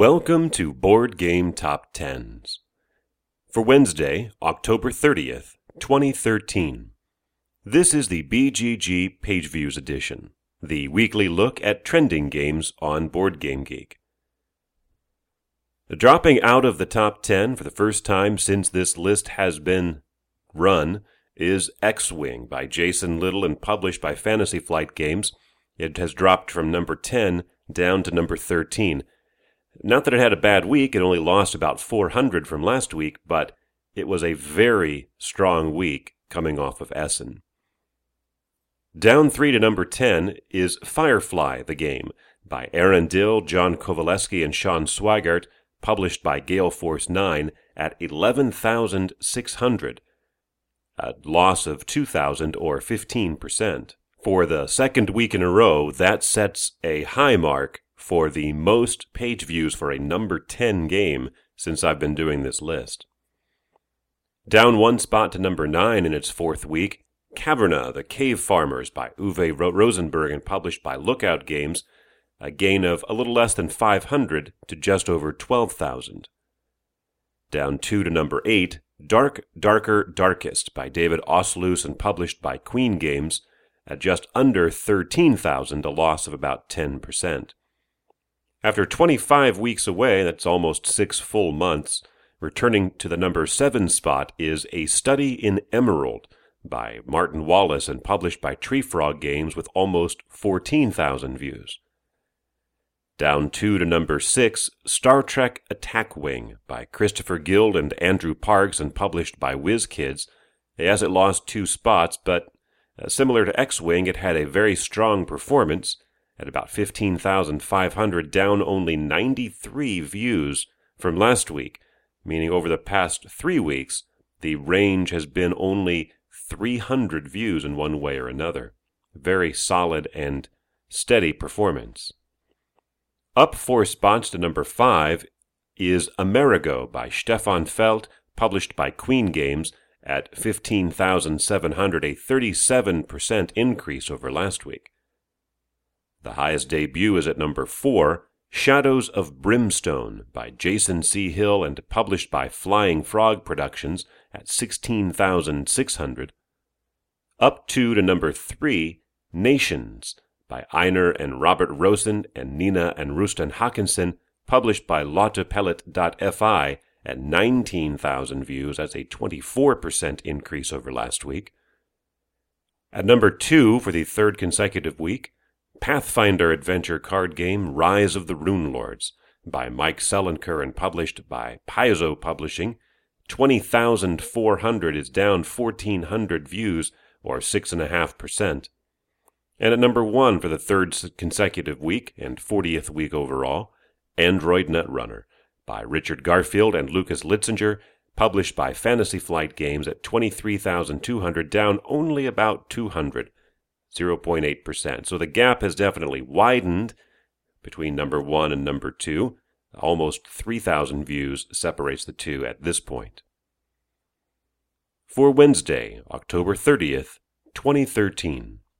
Welcome to Board Game Top Tens. For Wednesday, October 30th, 2013. This is the BGG Page Views edition, the weekly look at trending games on Board Game Geek. Dropping out of the top 10 for the first time since this list has been run is X Wing by Jason Little and published by Fantasy Flight Games. It has dropped from number 10 down to number 13. Not that it had a bad week, it only lost about 400 from last week, but it was a very strong week coming off of Essen. Down three to number 10 is Firefly, the game, by Aaron Dill, John Kovaleski, and Sean Sweigart, published by Gale Force 9 at 11,600, a loss of 2,000 or 15%. For the second week in a row, that sets a high mark for the most page views for a number 10 game since I've been doing this list. Down one spot to number 9 in its fourth week, Caverna, The Cave Farmers by Uwe Rosenberg and published by Lookout Games, a gain of a little less than 500 to just over 12,000. Down two to number 8, Dark, Darker, Darkest by David Ausloos and published by Queen Games, at just under 13,000, a loss of about 10%. After 25 weeks away, that's almost six full months, returning to the number seven spot is A Study in Emerald by Martin Wallace and published by Tree Frog Games with almost 14,000 views. Down two to number six, Star Trek Attack Wing by Christopher Guild and Andrew Parks and published by WizKids. As it lost two spots, but uh, similar to X Wing, it had a very strong performance at about 15,500, down only 93 views from last week, meaning over the past three weeks, the range has been only 300 views in one way or another. Very solid and steady performance. Up four spots to number five is Amerigo by Stefan Feld, published by Queen Games at 15,700, a 37% increase over last week. The highest debut is at number 4, Shadows of Brimstone by Jason C. Hill and published by Flying Frog Productions at 16,600. Up two to number 3, Nations by Einar and Robert Rosen and Nina and Rustan Haakonsen, published by Lautapelit.fi at 19,000 views. That's a 24% increase over last week. At number 2 for the third consecutive week, Pathfinder adventure card game Rise of the Runelords by Mike Selinker and published by Paizo Publishing. 20,400 is down 1,400 views, or 6.5%. And at number one for the third consecutive week and 40th week overall, Android Netrunner by Richard Garfield and Lukas Litzsinger, published by Fantasy Flight Games at 23,200, down only about 200 0.8%. So the gap has definitely widened between number one and number two. Almost 3,000 views separates the two at this point. For Wednesday, October 30th, 2013.